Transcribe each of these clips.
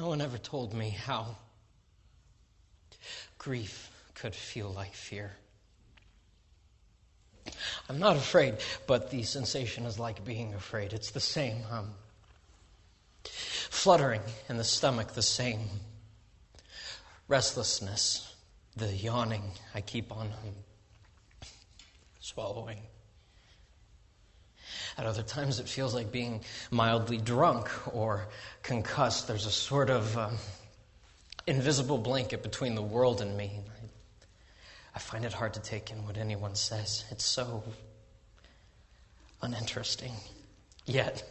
No one ever told me how grief could feel like fear. I'm not afraid, but the sensation is like being afraid. It's the same. Um, fluttering in the stomach, the same. Restlessness, the yawning I keep on um, swallowing. At other times, it feels like being mildly drunk or concussed. There's a sort of um, invisible blanket between the world and me. I find it hard to take in what anyone says. It's so uninteresting. Yet,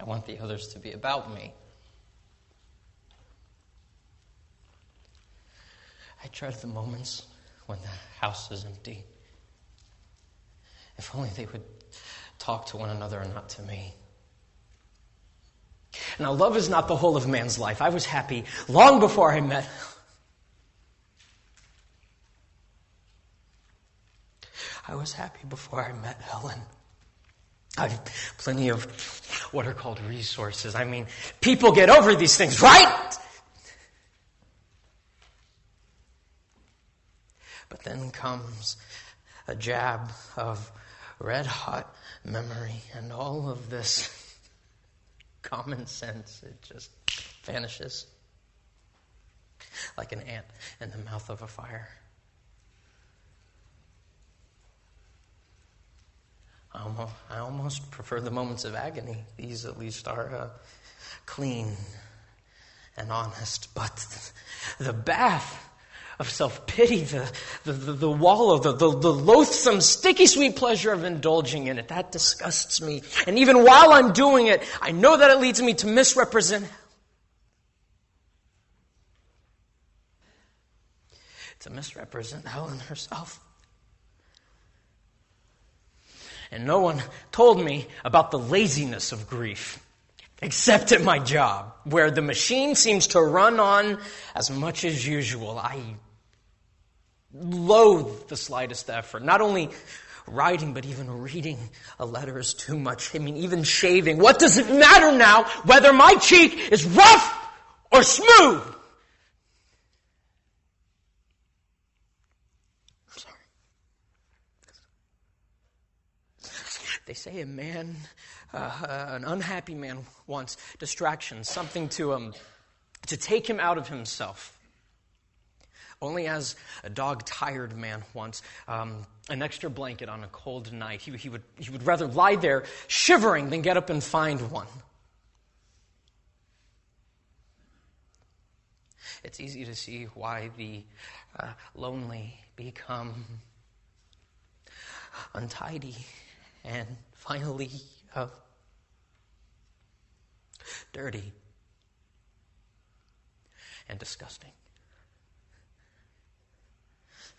I want the others to be about me. I dread the moments when the house is empty. If only they would talk to one another and not to me. Now, love is not the whole of man's life. I was happy long before I met. I was happy before I met Helen. I've plenty of what are called resources. I mean, people get over these things, right? But then comes a jab of red hot memory, and all of this common sense, it just vanishes like an ant in the mouth of a fire. I almost prefer the moments of agony. These, at least, are uh, clean and honest. But the bath of self pity, the, the, the, the wallow, the, the, the loathsome, sticky sweet pleasure of indulging in it. That disgusts me. And even while I'm doing it, I know that it leads me to misrepresent. To misrepresent Helen herself. And no one told me about the laziness of grief, except at my job, where the machine seems to run on as much as usual. I loathe the slightest effort. Not only writing, but even reading a letter is too much. I mean, even shaving. What does it matter now whether my cheek is rough or smooth? Sorry. They say a man, uh, an unhappy man, wants distraction, something to um, to take him out of himself. Only as a dog tired man wants um, an extra blanket on a cold night. He, he, would, he would rather lie there shivering than get up and find one. It's easy to see why the uh, lonely become untidy and finally uh, dirty and disgusting.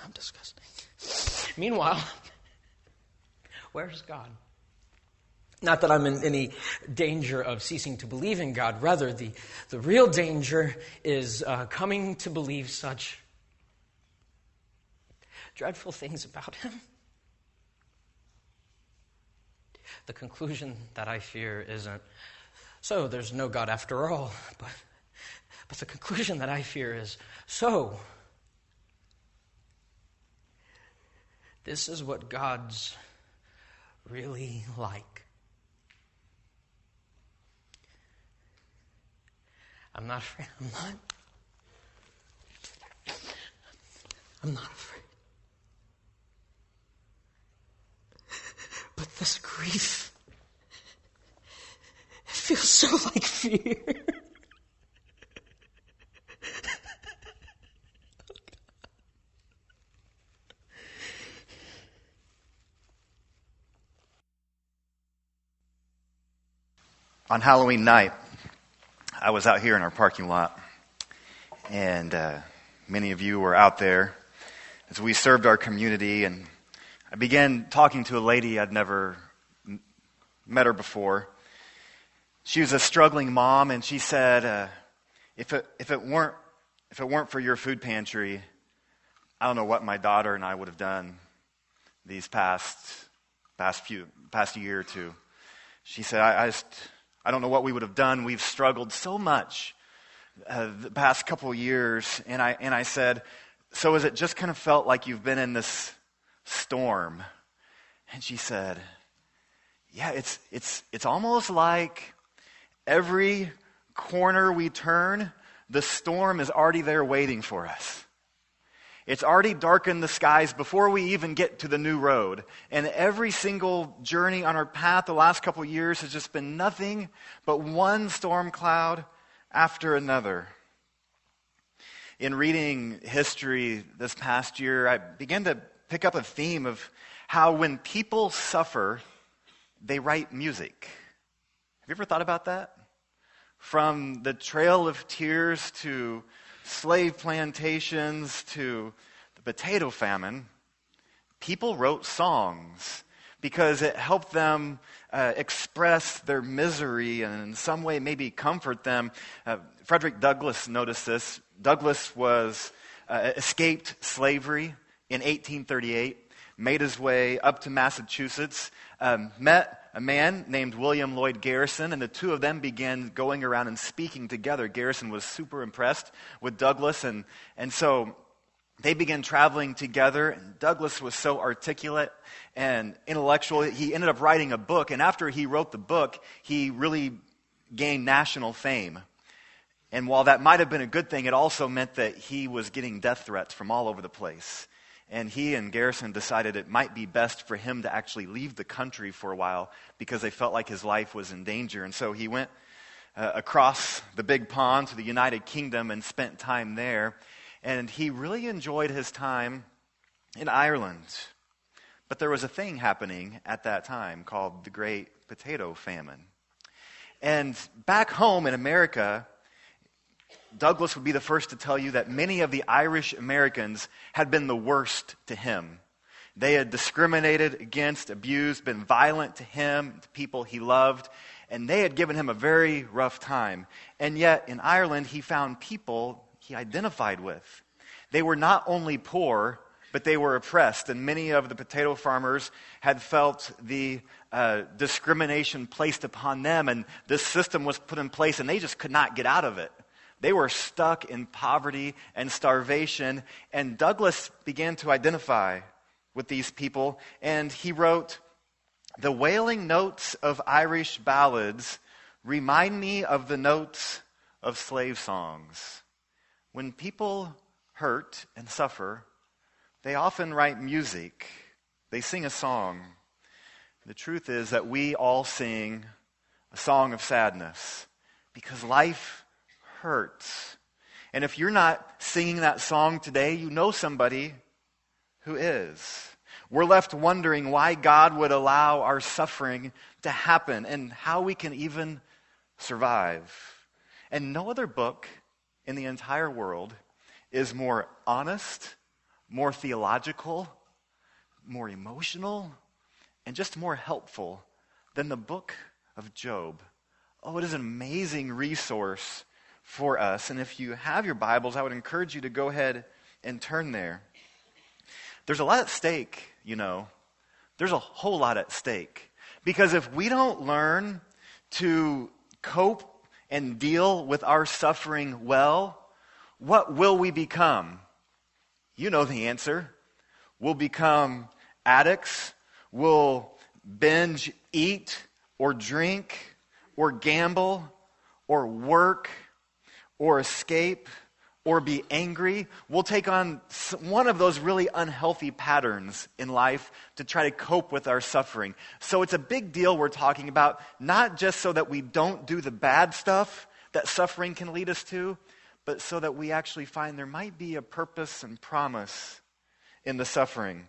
I'm disgusting. Meanwhile, where's God? Not that I'm in any danger of ceasing to believe in God. Rather, the, the real danger is uh, coming to believe such dreadful things about Him. The conclusion that I fear isn't, so there's no God after all, but, but the conclusion that I fear is, so This is what God's really like. I'm not afraid. I'm not. I'm not afraid. But this grief, it feels so like fear. on Halloween night, I was out here in our parking lot, and uh, many of you were out there as we served our community. And I began talking to a lady I'd never met her before. She was a struggling mom, and she said, uh, "If it if it weren't if it weren't for your food pantry, I don't know what my daughter and I would have done these past past few past year or two." She said, "I, I just." I don't know what we would have done. We've struggled so much uh, the past couple years, and I, and I said, So has it just kind of felt like you've been in this storm? And she said, Yeah, it's, it's, it's almost like every corner we turn, the storm is already there waiting for us. It's already darkened the skies before we even get to the new road. And every single journey on our path the last couple years has just been nothing but one storm cloud after another. In reading history this past year, I began to pick up a theme of how when people suffer, they write music. Have you ever thought about that? From the Trail of Tears to slave plantations to the potato famine, people wrote songs because it helped them uh, express their misery and in some way maybe comfort them. Uh, Frederick Douglass noticed this. Douglass was uh, escaped slavery in 1838, made his way up to Massachusetts, um, met a man named William Lloyd Garrison, and the two of them began going around and speaking together. Garrison was super impressed with Douglass, and, and so they began traveling together. And Douglass was so articulate and intellectual, he ended up writing a book. And after he wrote the book, he really gained national fame. And while that might have been a good thing, it also meant that he was getting death threats from all over the place. And he and Garrison decided it might be best for him to actually leave the country for a while because they felt like his life was in danger. And so he went uh, across the big pond to the United Kingdom and spent time there. And he really enjoyed his time in Ireland. But there was a thing happening at that time called the Great Potato Famine. And back home in America, Douglass would be the first to tell you that many of the Irish Americans had been the worst to him. They had discriminated against, abused, been violent to him, to people he loved, and they had given him a very rough time. And yet, in Ireland, he found people he identified with. They were not only poor, but they were oppressed. And many of the potato farmers had felt the uh, discrimination placed upon them, and this system was put in place, and they just could not get out of it. They were stuck in poverty and starvation, and Douglass began to identify with these people, and he wrote, The wailing notes of Irish ballads remind me of the notes of slave songs. When people hurt and suffer, they often write music, they sing a song. The truth is that we all sing a song of sadness because life hurts. And if you're not singing that song today, you know somebody who is. We're left wondering why God would allow our suffering to happen and how we can even survive. And no other book in the entire world is more honest, more theological, more emotional, and just more helpful than the book of Job. Oh, it is an amazing resource for us. And if you have your Bibles, I would encourage you to go ahead and turn there. There's a lot at stake, you know. There's a whole lot at stake. Because if we don't learn to cope and deal with our suffering well, what will we become? You know the answer. We'll become addicts. We'll binge eat or drink or gamble or work or escape or be angry. We'll take on one of those really unhealthy patterns in life to try to cope with our suffering. So it's a big deal we're talking about, not just so that we don't do the bad stuff that suffering can lead us to, but so that we actually find there might be a purpose and promise in the suffering.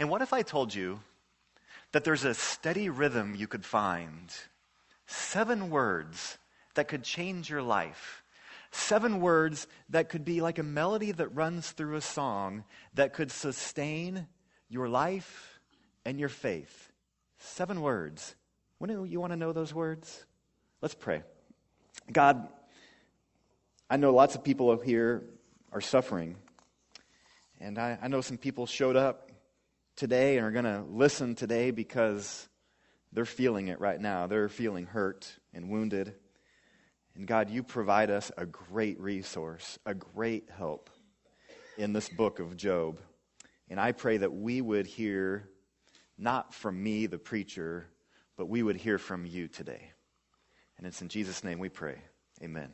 And what if I told you that there's a steady rhythm you could find? Seven words that could change your life. Seven words that could be like a melody that runs through a song that could sustain your life and your faith. Seven words. When you want to know those words? Let's pray. God, I know lots of people up here are suffering. And I, I know some people showed up today and are going to listen today because they're feeling it right now. They're feeling hurt and wounded. And God, you provide us a great resource, a great help in this book of Job. And I pray that we would hear not from me, the preacher, but we would hear from you today. And it's in Jesus' name we pray. Amen.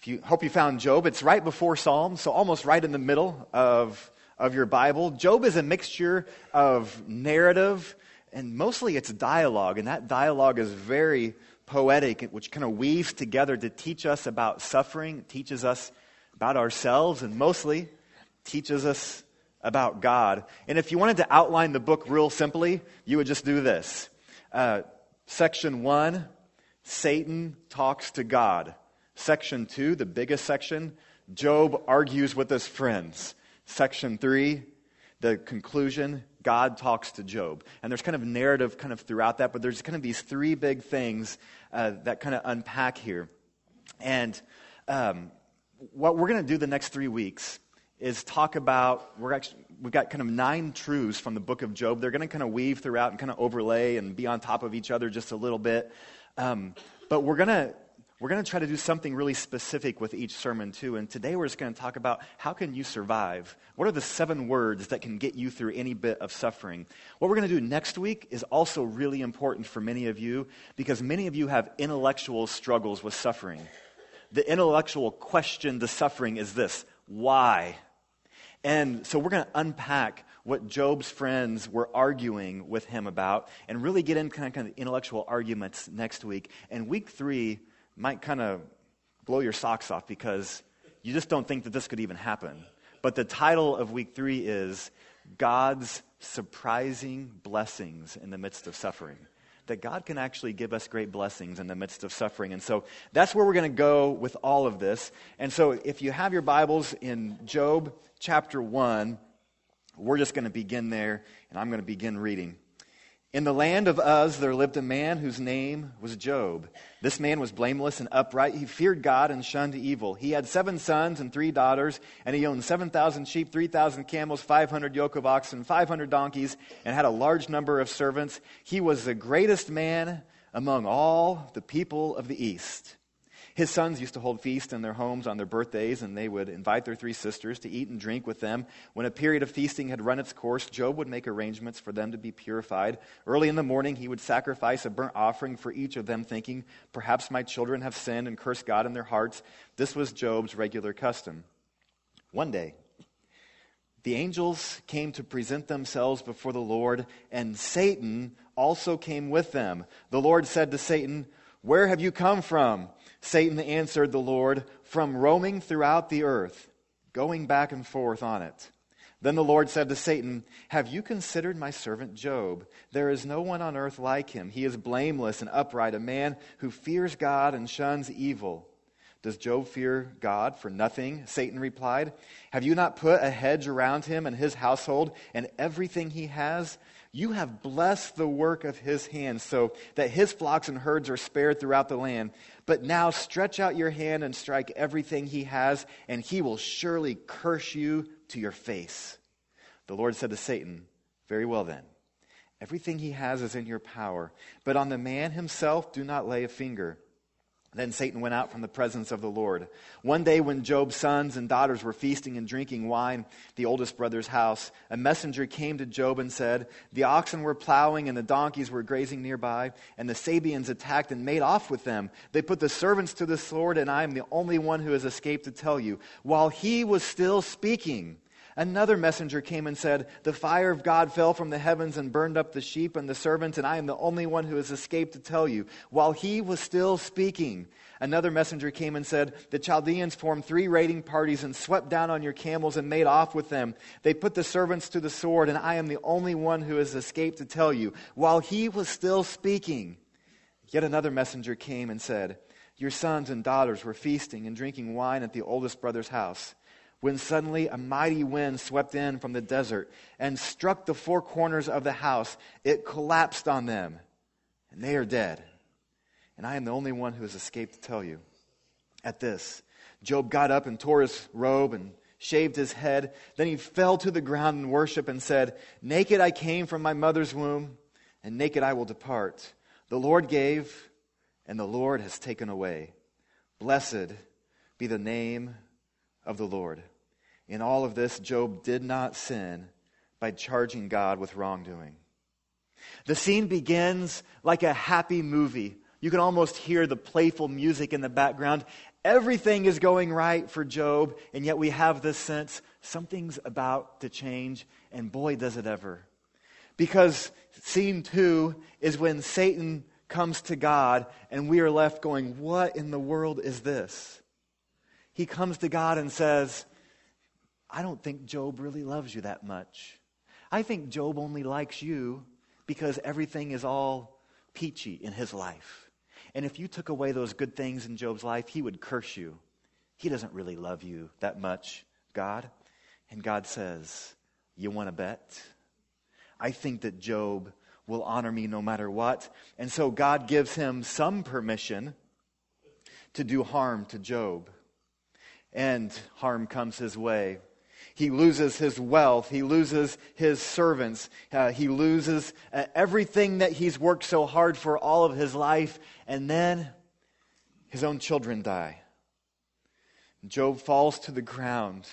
If you hope you found Job, it's right before Psalms, so almost right in the middle of, of your Bible. Job is a mixture of narrative and mostly it's dialogue, and that dialogue is very poetic, which kind of weaves together to teach us about suffering, teaches us about ourselves, and mostly teaches us about God. And if you wanted to outline the book real simply, you would just do this. Uh, section one, Satan talks to God. Section two, the biggest section, Job argues with his friends. Section three, the conclusion, God talks to Job. And there's kind of narrative kind of throughout that, but there's kind of these three big things uh, that kind of unpack here. And um, what we're going to do the next three weeks is talk about we're actually we've got kind of nine truths from the book of job they're going to kind of weave throughout and kind of overlay and be on top of each other just a little bit um, but we're going to we're going to try to do something really specific with each sermon too and today we're just going to talk about how can you survive? What are the seven words that can get you through any bit of suffering? What we're going to do next week is also really important for many of you because many of you have intellectual struggles with suffering. The intellectual question to suffering is this why? And so we're going to unpack what Job's friends were arguing with him about and really get into kind of, kind of intellectual arguments next week. And week three might kind of blow your socks off because you just don't think that this could even happen. But the title of week three is God's Surprising Blessings in the Midst of Suffering that God can actually give us great blessings in the midst of suffering. And so that's where we're going to go with all of this. And so if you have your Bibles in Job chapter 1, we're just going to begin there, and I'm going to begin reading. In the land of Uz, there lived a man whose name was Job. This man was blameless and upright. He feared God and shunned evil. He had seven sons and three daughters, and he owned 7,000 sheep, 3,000 camels, 500 yoke of oxen, 500 donkeys, and had a large number of servants. He was the greatest man among all the people of the East. His sons used to hold feasts in their homes on their birthdays, and they would invite their three sisters to eat and drink with them. When a period of feasting had run its course, Job would make arrangements for them to be purified. Early in the morning, he would sacrifice a burnt offering for each of them, thinking, Perhaps my children have sinned and cursed God in their hearts. This was Job's regular custom. One day, the angels came to present themselves before the Lord, and Satan also came with them. The Lord said to Satan, Where have you come from? Satan answered the Lord, From roaming throughout the earth, going back and forth on it. Then the Lord said to Satan, Have you considered my servant Job? There is no one on earth like him. He is blameless and upright, a man who fears God and shuns evil. Does Job fear God for nothing? Satan replied. Have you not put a hedge around him and his household and everything he has? You have blessed the work of his hands so that his flocks and herds are spared throughout the land. But now stretch out your hand and strike everything he has, and he will surely curse you to your face. The Lord said to Satan, Very well then. Everything he has is in your power, but on the man himself do not lay a finger. Then Satan went out from the presence of the Lord. One day, when Job's sons and daughters were feasting and drinking wine, at the oldest brother's house, a messenger came to Job and said, The oxen were plowing and the donkeys were grazing nearby, and the Sabeans attacked and made off with them. They put the servants to the sword, and I am the only one who has escaped to tell you. While he was still speaking, Another messenger came and said, The fire of God fell from the heavens and burned up the sheep and the servants, and I am the only one who has escaped to tell you. While he was still speaking, another messenger came and said, The Chaldeans formed three raiding parties and swept down on your camels and made off with them. They put the servants to the sword, and I am the only one who has escaped to tell you. While he was still speaking, yet another messenger came and said, Your sons and daughters were feasting and drinking wine at the oldest brother's house when suddenly a mighty wind swept in from the desert and struck the four corners of the house. It collapsed on them, and they are dead. And I am the only one who has escaped to tell you. At this, Job got up and tore his robe and shaved his head. Then he fell to the ground in worship and said, Naked I came from my mother's womb, and naked I will depart. The Lord gave, and the Lord has taken away. Blessed be the name of the Lord. In all of this, Job did not sin by charging God with wrongdoing. The scene begins like a happy movie. You can almost hear the playful music in the background. Everything is going right for Job, and yet we have this sense something's about to change, and boy, does it ever. Because scene two is when Satan comes to God, and we are left going, What in the world is this? He comes to God and says, I don't think Job really loves you that much. I think Job only likes you because everything is all peachy in his life. And if you took away those good things in Job's life, he would curse you. He doesn't really love you that much, God. And God says, You want to bet? I think that Job will honor me no matter what. And so God gives him some permission to do harm to Job. And harm comes his way. He loses his wealth. He loses his servants. Uh, he loses uh, everything that he's worked so hard for all of his life. And then his own children die. Job falls to the ground,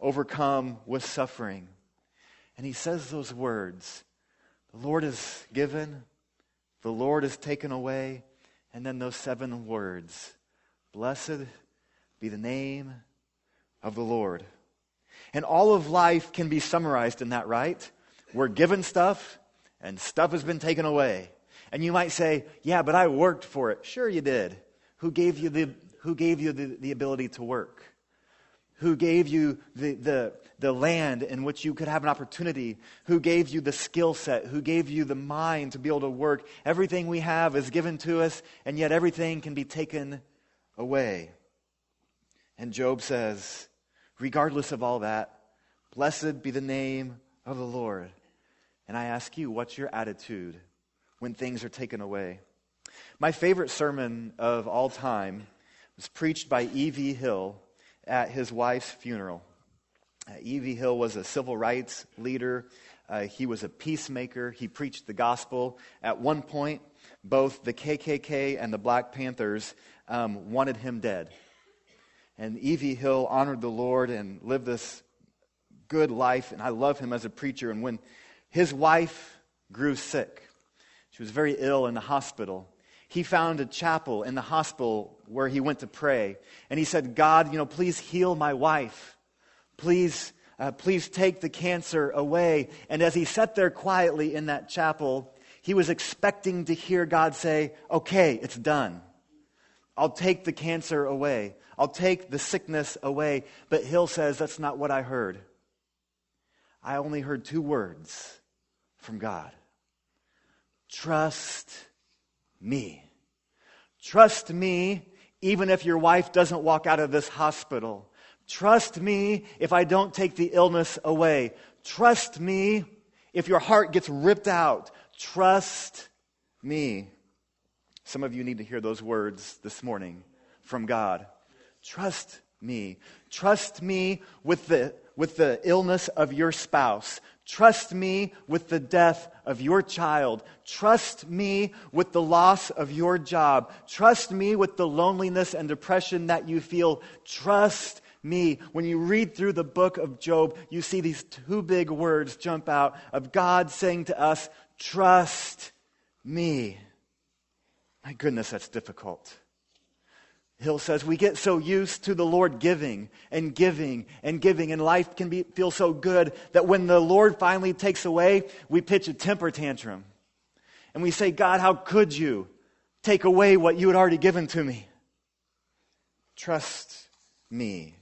overcome with suffering. And he says those words The Lord is given, the Lord is taken away. And then those seven words Blessed be the name of the Lord. And all of life can be summarized in that, right? We're given stuff, and stuff has been taken away. And you might say, Yeah, but I worked for it. Sure, you did. Who gave you the, who gave you the, the ability to work? Who gave you the, the, the land in which you could have an opportunity? Who gave you the skill set? Who gave you the mind to be able to work? Everything we have is given to us, and yet everything can be taken away. And Job says, regardless of all that, blessed be the name of the Lord. And I ask you, what's your attitude when things are taken away? My favorite sermon of all time was preached by E.V. Hill at his wife's funeral. Uh, E.V. Hill was a civil rights leader. Uh, he was a peacemaker. He preached the gospel. At one point, both the KKK and the Black Panthers um, wanted him dead. And E.V. Hill honored the Lord and lived this good life, and I love him as a preacher. And when his wife grew sick, she was very ill in the hospital. He found a chapel in the hospital where he went to pray. And he said, God, you know, please heal my wife. Please, uh, please take the cancer away. And as he sat there quietly in that chapel, he was expecting to hear God say, Okay, it's done. I'll take the cancer away. I'll take the sickness away. But Hill says, That's not what I heard. I only heard two words from God Trust me. Trust me, even if your wife doesn't walk out of this hospital. Trust me if I don't take the illness away. Trust me if your heart gets ripped out. Trust me. Some of you need to hear those words this morning from God. Trust me. Trust me with the, with the illness of your spouse. Trust me with the death of your child. Trust me with the loss of your job. Trust me with the loneliness and depression that you feel. Trust me. When you read through the book of Job, you see these two big words jump out of God saying to us, Trust me. My goodness, that's difficult. Hill says we get so used to the Lord giving and giving and giving, and life can be, feel so good that when the Lord finally takes away, we pitch a temper tantrum. And we say, God, how could you take away what you had already given to me? Trust me,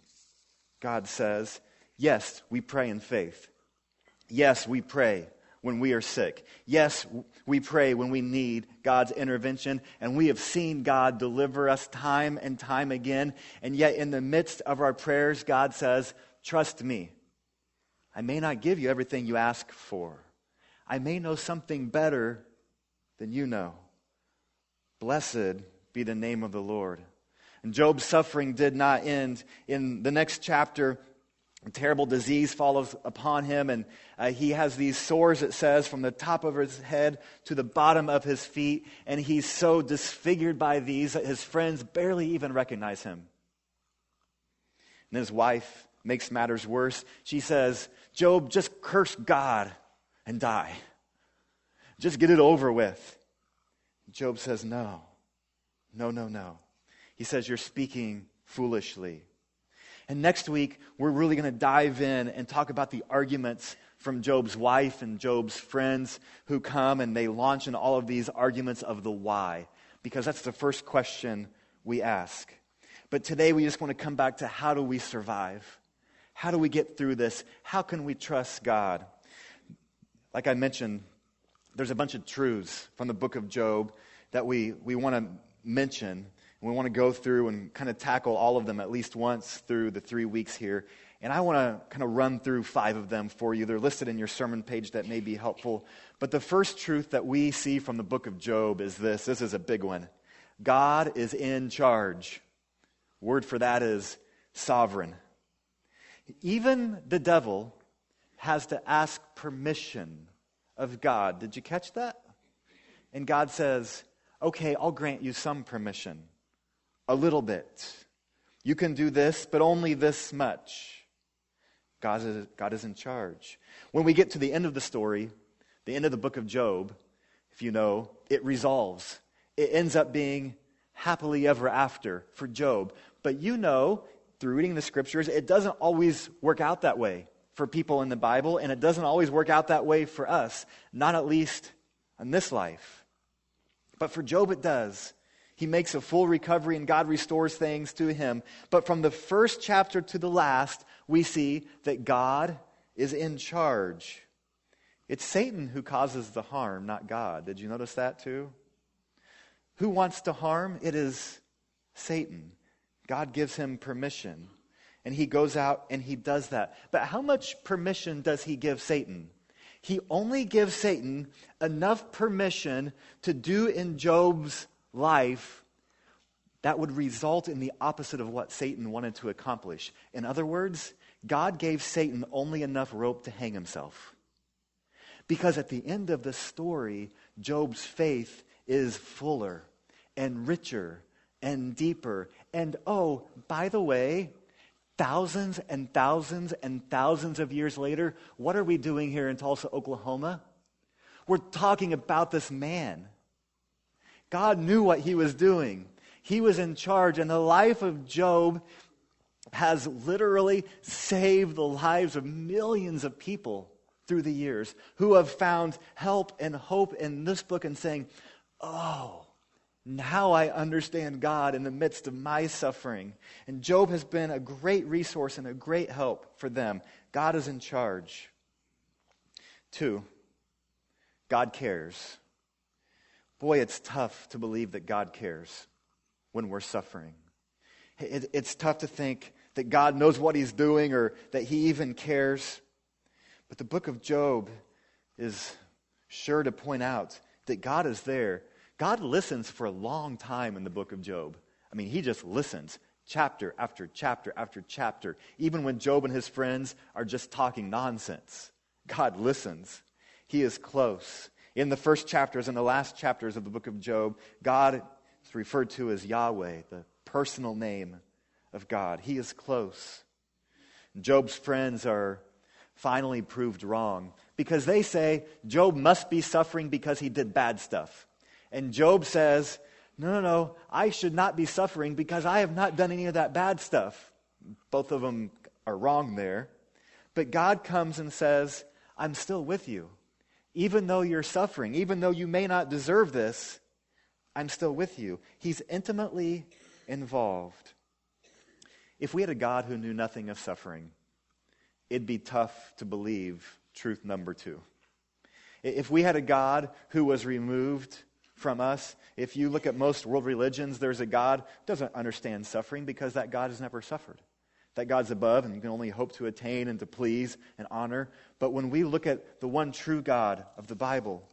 God says. Yes, we pray in faith. Yes, we pray when we are sick. Yes, we pray when we need God's intervention, and we have seen God deliver us time and time again. And yet, in the midst of our prayers, God says, Trust me. I may not give you everything you ask for, I may know something better than you know. Blessed be the name of the Lord. And Job's suffering did not end. In the next chapter, A terrible disease follows upon him, and uh, he has these sores, it says, from the top of his head to the bottom of his feet, and he's so disfigured by these that his friends barely even recognize him. And his wife makes matters worse. She says, Job, just curse God and die. Just get it over with. Job says, No, no, no, no. He says, You're speaking foolishly. And next week, we're really going to dive in and talk about the arguments from Job's wife and Job's friends who come and they launch in all of these arguments of the why, because that's the first question we ask. But today, we just want to come back to how do we survive? How do we get through this? How can we trust God? Like I mentioned, there's a bunch of truths from the book of Job that we, we want to mention. We want to go through and kind of tackle all of them at least once through the three weeks here. And I want to kind of run through five of them for you. They're listed in your sermon page that may be helpful. But the first truth that we see from the book of Job is this this is a big one God is in charge. Word for that is sovereign. Even the devil has to ask permission of God. Did you catch that? And God says, okay, I'll grant you some permission, a little bit. You can do this, but only this much. God is, God is in charge. When we get to the end of the story, the end of the book of Job, if you know, it resolves. It ends up being happily ever after for Job. But you know, through reading the scriptures, it doesn't always work out that way for people in the Bible, and it doesn't always work out that way for us, not at least in this life. But for Job, it does. He makes a full recovery and God restores things to him. But from the first chapter to the last, we see that God is in charge. It's Satan who causes the harm, not God. Did you notice that too? Who wants to harm? It is Satan. God gives him permission. And he goes out and he does that. But how much permission does he give Satan? He only gives Satan enough permission to do in Job's life that would result in the opposite of what Satan wanted to accomplish. In other words, God gave Satan only enough rope to hang himself. Because at the end of the story, Job's faith is fuller and richer and deeper. And oh, by the way, thousands and thousands and thousands of years later, what are we doing here in Tulsa, Oklahoma? We're talking about this man. God knew what he was doing. He was in charge, and the life of Job has literally saved the lives of millions of people through the years who have found help and hope in this book and saying, Oh, now I understand God in the midst of my suffering. And Job has been a great resource and a great help for them. God is in charge. Two, God cares. Boy, it's tough to believe that God cares when we're suffering. it's tough to think that God knows what he's doing or that he even cares. But the book of Job is sure to point out that God is there God listens for a long time in the book of Job. I mean, he just listens chapter after chapter after chapter. Even when Job and his friends are just talking nonsense, God listens. He is close. In the first chapters and the last chapters of the book of Job, God is referred to as Yahweh, the personal name of God. He is close. Job's friends are finally proved wrong because they say Job must be suffering because he did bad stuff. And Job says, No, no, no, I should not be suffering because I have not done any of that bad stuff. Both of them are wrong there. But God comes and says, I'm still with you. Even though you're suffering, even though you may not deserve this, I'm still with you. He's intimately involved. If we had a God who knew nothing of suffering, it'd be tough to believe truth number two. If we had a God who was removed from us. If you look at most world religions, there's a God doesn't understand suffering because that God has never suffered. That God's above and you can only hope to attain and to please and honor. But when we look at the one true God of the Bible,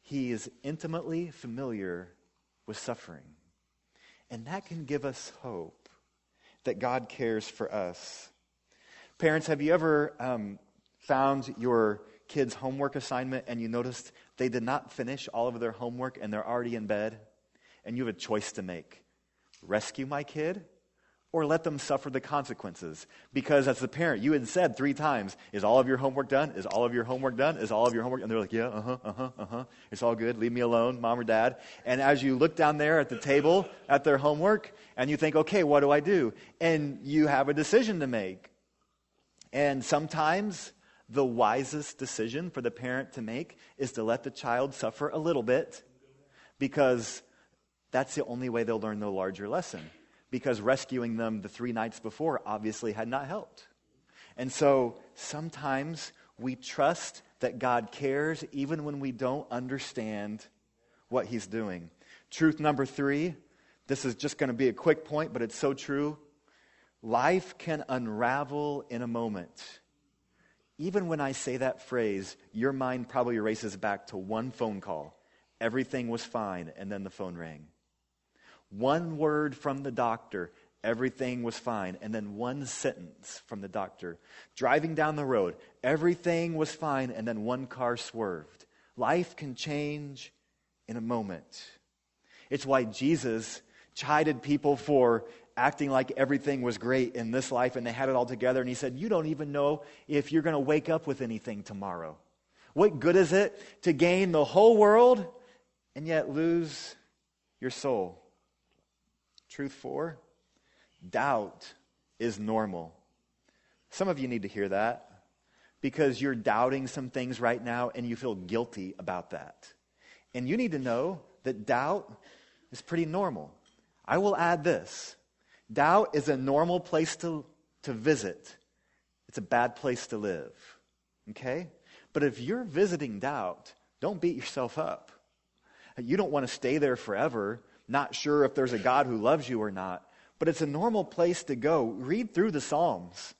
he is intimately familiar with suffering. And that can give us hope that God cares for us. Parents, have you ever um, found your kid's homework assignment and you noticed they did not finish all of their homework and they're already in bed? And you have a choice to make rescue my kid or let them suffer the consequences. Because as the parent, you had said three times, is all of your homework done? Is all of your homework done? Is all of your homework? And they're like, yeah, uh huh, uh huh, uh huh. It's all good. Leave me alone, mom or dad. And as you look down there at the table at their homework and you think, okay, what do I do? And you have a decision to make. And sometimes the wisest decision for the parent to make is to let the child suffer a little bit because that's the only way they'll learn the larger lesson because rescuing them the three nights before obviously had not helped. And so sometimes we trust that God cares even when we don't understand what He's doing. Truth number three this is just going to be a quick point, but it's so true. Life can unravel in a moment. Even when I say that phrase, your mind probably races back to one phone call. Everything was fine, and then the phone rang. One word from the doctor, everything was fine. And then one sentence from the doctor. Driving down the road, everything was fine. And then one car swerved. Life can change in a moment. It's why Jesus chided people for acting like everything was great in this life and they had it all together. And he said, You don't even know if you're going to wake up with anything tomorrow. What good is it to gain the whole world and yet lose your soul? Truth four, doubt is normal. Some of you need to hear that because you're doubting some things right now and you feel guilty about that. And you need to know that doubt is pretty normal. I will add this doubt is a normal place to, to visit, it's a bad place to live. Okay? But if you're visiting doubt, don't beat yourself up. You don't want to stay there forever not sure if there's a God who loves you or not. But it's a normal place to go. Read through the Psalms.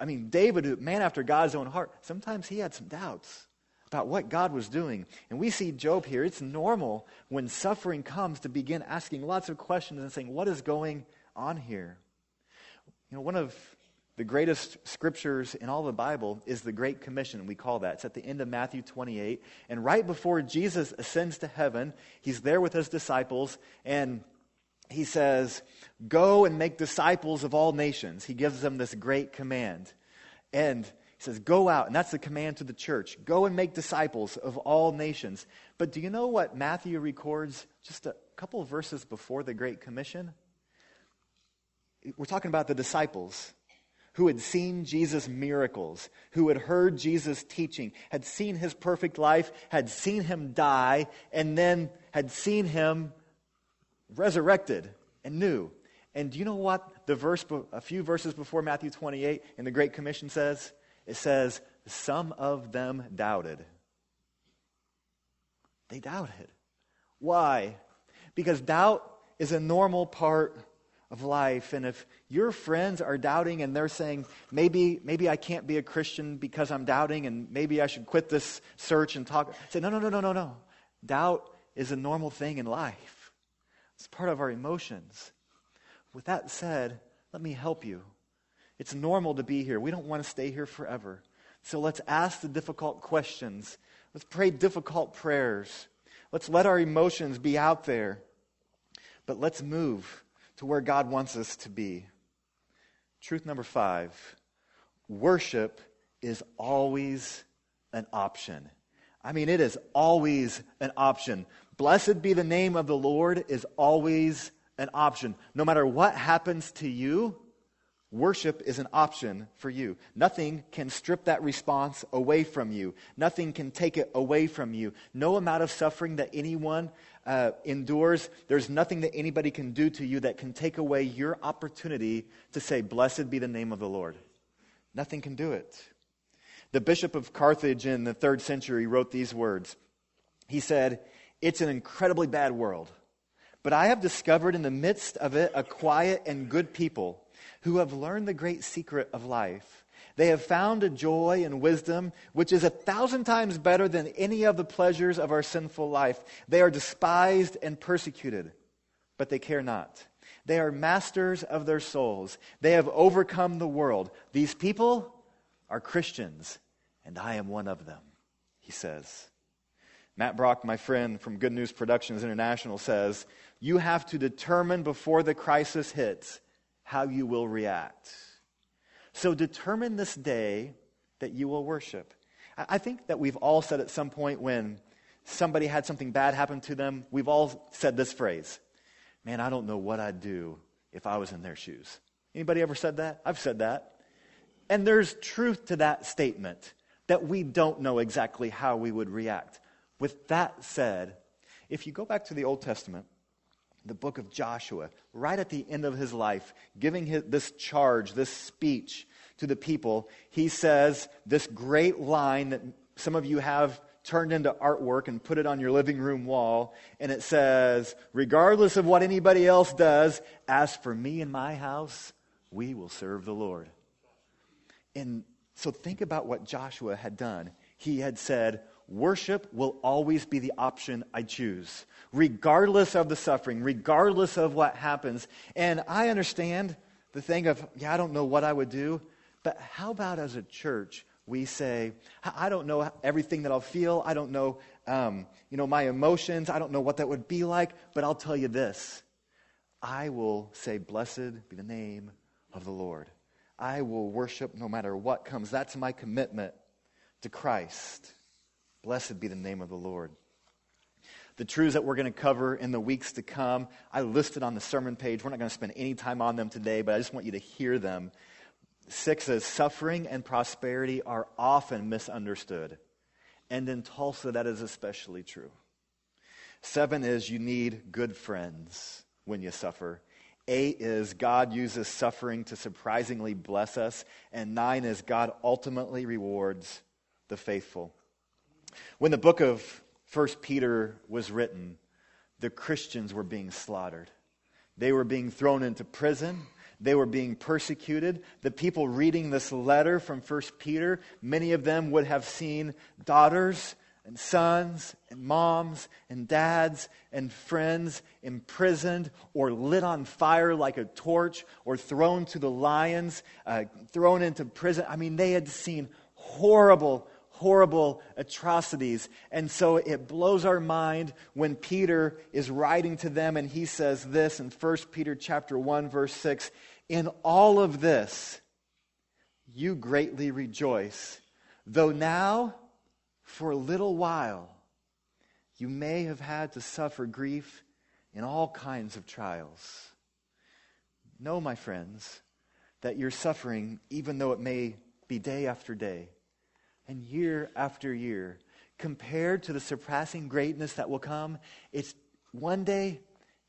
I mean, David, man after God's own heart, sometimes he had some doubts about what God was doing. And we see Job here. It's normal when suffering comes to begin asking lots of questions and saying, What is going on here? You know, one of the greatest scriptures in all the Bible is the Great Commission, we call that. It's at the end of Matthew 28. And right before Jesus ascends to heaven, he's there with his disciples, and he says, Go and make disciples of all nations. He gives them this great command. And he says, Go out, and that's the command to the church. Go and make disciples of all nations. But do you know what Matthew records just a couple of verses before the Great Commission? We're talking about the disciples who had seen Jesus' miracles, who had heard Jesus' teaching, had seen his perfect life, had seen him die, and then had seen him resurrected and new. And do you know what the verse, a few verses before Matthew 28 in the Great Commission says? It says, Some of them doubted. They doubted. Why? Because doubt is a normal part of life. And if your friends are doubting and they're saying, maybe, maybe I can't be a Christian because I'm doubting and maybe I should quit this search and talk, say, no, no, no, no, no, no. Doubt is a normal thing in life. It's part of our emotions. With that said, let me help you. It's normal to be here. We don't want to stay here forever. So let's ask the difficult questions. Let's pray difficult prayers. Let's let our emotions be out there. But let's move to where God wants us to be. Truth number five worship is always an option. I mean, it is always an option. Blessed be the name of the Lord is always an option. No matter what happens to you, Worship is an option for you. Nothing can strip that response away from you. Nothing can take it away from you. No amount of suffering that anyone uh, endures, there's nothing that anybody can do to you that can take away your opportunity to say, Blessed be the name of the Lord. Nothing can do it. The bishop of Carthage in the third century wrote these words. He said, It's an incredibly bad world, but I have discovered in the midst of it a quiet and good people who have learned the great secret of life. They have found a joy and wisdom which is a thousand times better than any of the pleasures of our sinful life. They are despised and persecuted, but they care not. They are masters of their souls. They have overcome the world. These people are Christians, and I am one of them, he says. Matt Brock, my friend from Good News Productions International, says, You have to determine before the crisis hits how you will react. So determine this day that you will worship. I think that we've all said at some point when somebody had something bad happen to them, we've all said this phrase Man, I don't know what I'd do if I was in their shoes. Anybody ever said that? I've said that. And there's truth to that statement that we don't know exactly how we would react. With that said, if you go back to the Old Testament, the book of Joshua, right at the end of his life, giving his, this charge, this speech to the people, he says this great line that some of you have turned into artwork and put it on your living room wall. And it says, regardless of what anybody else does, as for me and my house, we will serve the Lord. And so think about what Joshua had done. He had said, Worship will always be the option I choose, regardless of the suffering, regardless of what happens. And I understand the thing of, yeah, I don't know what I would do, but how about as a church, we say, I don't know everything that I'll feel. I don't know, um, you know, my emotions. I don't know what that would be like, but I'll tell you this. I will say, blessed be the name of the Lord. I will worship no matter what comes. That's my commitment to Christ. Blessed be the name of the Lord. The truths that we're going to cover in the weeks to come, I listed on the sermon page. We're not going to spend any time on them today, but I just want you to hear them. Six says, suffering and prosperity are often misunderstood. And in Tulsa, that is especially true. Seven is, you need good friends when you suffer. Eight is, God uses suffering to surprisingly bless us. And nine is, God ultimately rewards the faithful. When the book of 1 Peter was written, the Christians were being slaughtered. They were being thrown into prison. They were being persecuted. The people reading this letter from 1 Peter, many of them would have seen daughters and sons and moms and dads and friends imprisoned or lit on fire like a torch or thrown to the lions, uh, thrown into prison. I mean, they had seen horrible, horrible atrocities. And so it blows our mind when Peter is writing to them and he says this in 1 Peter chapter 1 verse 6, in all of this you greatly rejoice, though now for a little while you may have had to suffer grief in all kinds of trials. Know, my friends, that you're suffering even though it may be day after day and year after year, compared to the surpassing greatness that will come, it's one day,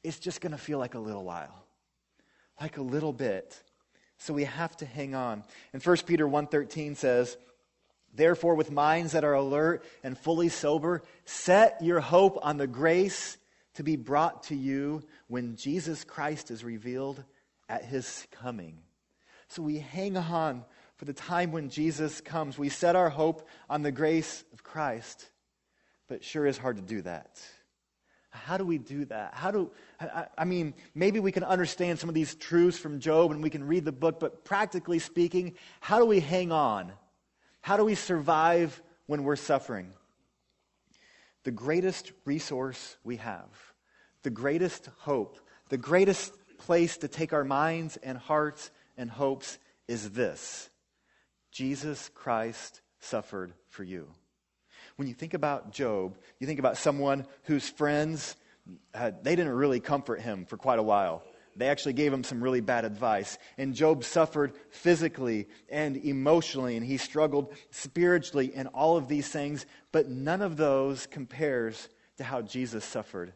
it's just going to feel like a little while, like a little bit. So we have to hang on. And 1 Peter 1:13 says, "Therefore with minds that are alert and fully sober, set your hope on the grace to be brought to you when Jesus Christ is revealed at his coming." So we hang on for the time when Jesus comes. We set our hope on the grace of Christ, but it sure is hard to do that. How do we do that? How do, I, I mean, maybe we can understand some of these truths from Job and we can read the book, but practically speaking, how do we hang on? How do we survive when we're suffering? The greatest resource we have, the greatest hope, the greatest place to take our minds and hearts and hopes is this Jesus Christ suffered for you. When you think about Job, you think about someone whose friends, uh, they didn't really comfort him for quite a while. They actually gave him some really bad advice. And Job suffered physically and emotionally, and he struggled spiritually and all of these things, but none of those compares to how Jesus suffered.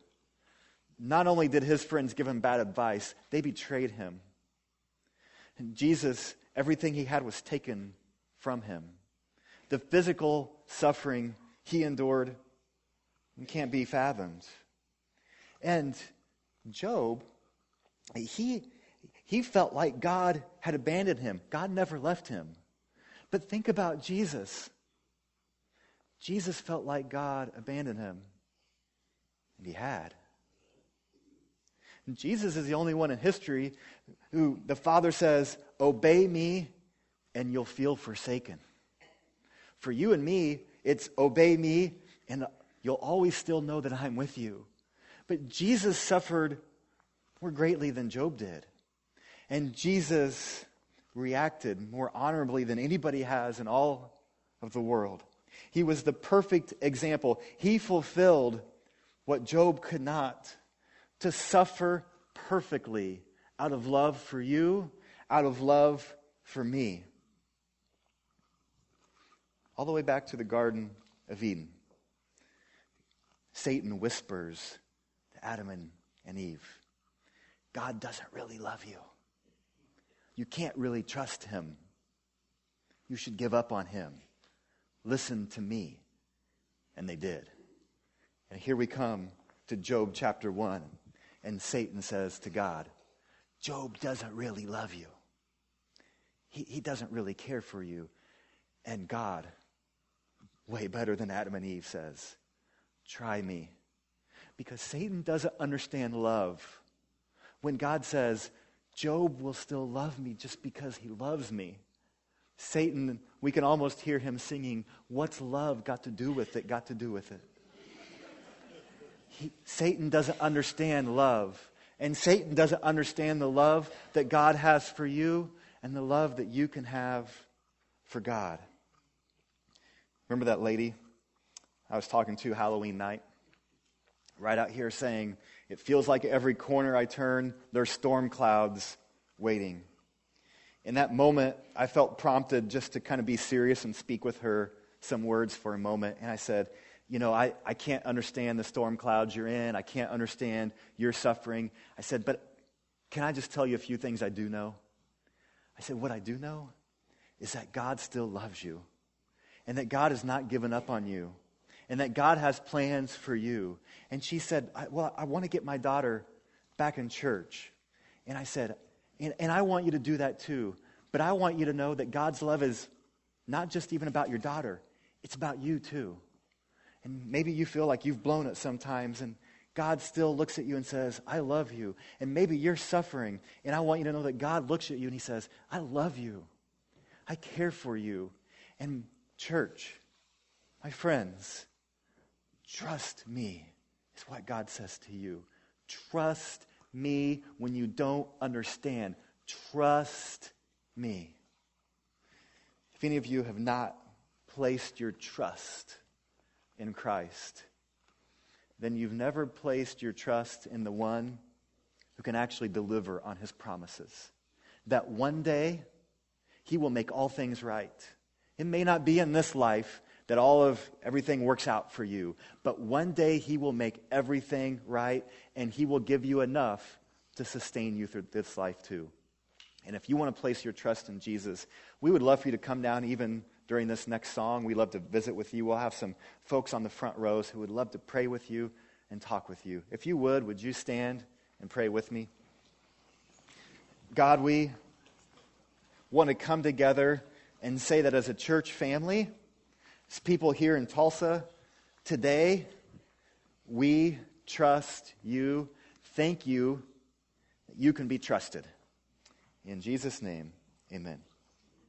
Not only did his friends give him bad advice, they betrayed him. And Jesus, everything he had was taken from him. The physical suffering he endured can't be fathomed. And Job, he, he felt like God had abandoned him. God never left him. But think about Jesus. Jesus felt like God abandoned him. And he had. And Jesus is the only one in history who the Father says, Obey me and you'll feel forsaken. For you and me, it's obey me and you'll always still know that I'm with you. But Jesus suffered more greatly than Job did. And Jesus reacted more honorably than anybody has in all of the world. He was the perfect example. He fulfilled what Job could not to suffer perfectly out of love for you, out of love for me. All the way back to the Garden of Eden. Satan whispers to Adam and, Eve God doesn't really love you. You can't really trust him. You should give up on him. Listen to me. And they did. And here we come to Job chapter 1. And Satan says to God, Job doesn't really love you. He, he doesn't really care for you. And God, way better than Adam and Eve, says, Try me. Because Satan doesn't understand love. When God says, Job will still love me just because he loves me. Satan, we can almost hear him singing, What's love got to do with it? Got to do with it. He, Satan doesn't understand love. And Satan doesn't understand the love that God has for you and the love that you can have for God. Remember that lady I was talking to Halloween night? Right out here saying, It feels like every corner I turn, there's storm clouds waiting. In that moment, I felt prompted just to kind of be serious and speak with her some words for a moment. And I said, you know, I, I can't understand the storm clouds you're in. I can't understand your suffering. I said, but can I just tell you a few things I do know? I said, what I do know is that God still loves you and that God has not given up on you and that God has plans for you. And she said, well, I want to get my daughter back in church. And I said, and, and I want you to do that too. But I want you to know that God's love is not just even about your daughter, it's about you too. And maybe you feel like you've blown it sometimes, and God still looks at you and says, I love you. And maybe you're suffering, and I want you to know that God looks at you and He says, I love you. I care for you. And, church, my friends, trust me, is what God says to you. Trust me when you don't understand. Trust me. If any of you have not placed your trust in Christ, then you've never placed your trust in the one who can actually deliver on his promises. That one day he will make all things right. It may not be in this life that all of everything works out for you, but one day he will make everything right and he will give you enough to sustain you through this life too. And if you want to place your trust in Jesus, we would love for you to come down even during this next song. We love to visit with you. We'll have some folks on the front rows who would love to pray with you and talk with you. If you would, would you stand and pray with me? God, we want to come together and say that as a church family, as people here in Tulsa, today, we trust you. Thank you you can be trusted. In Jesus' name, amen.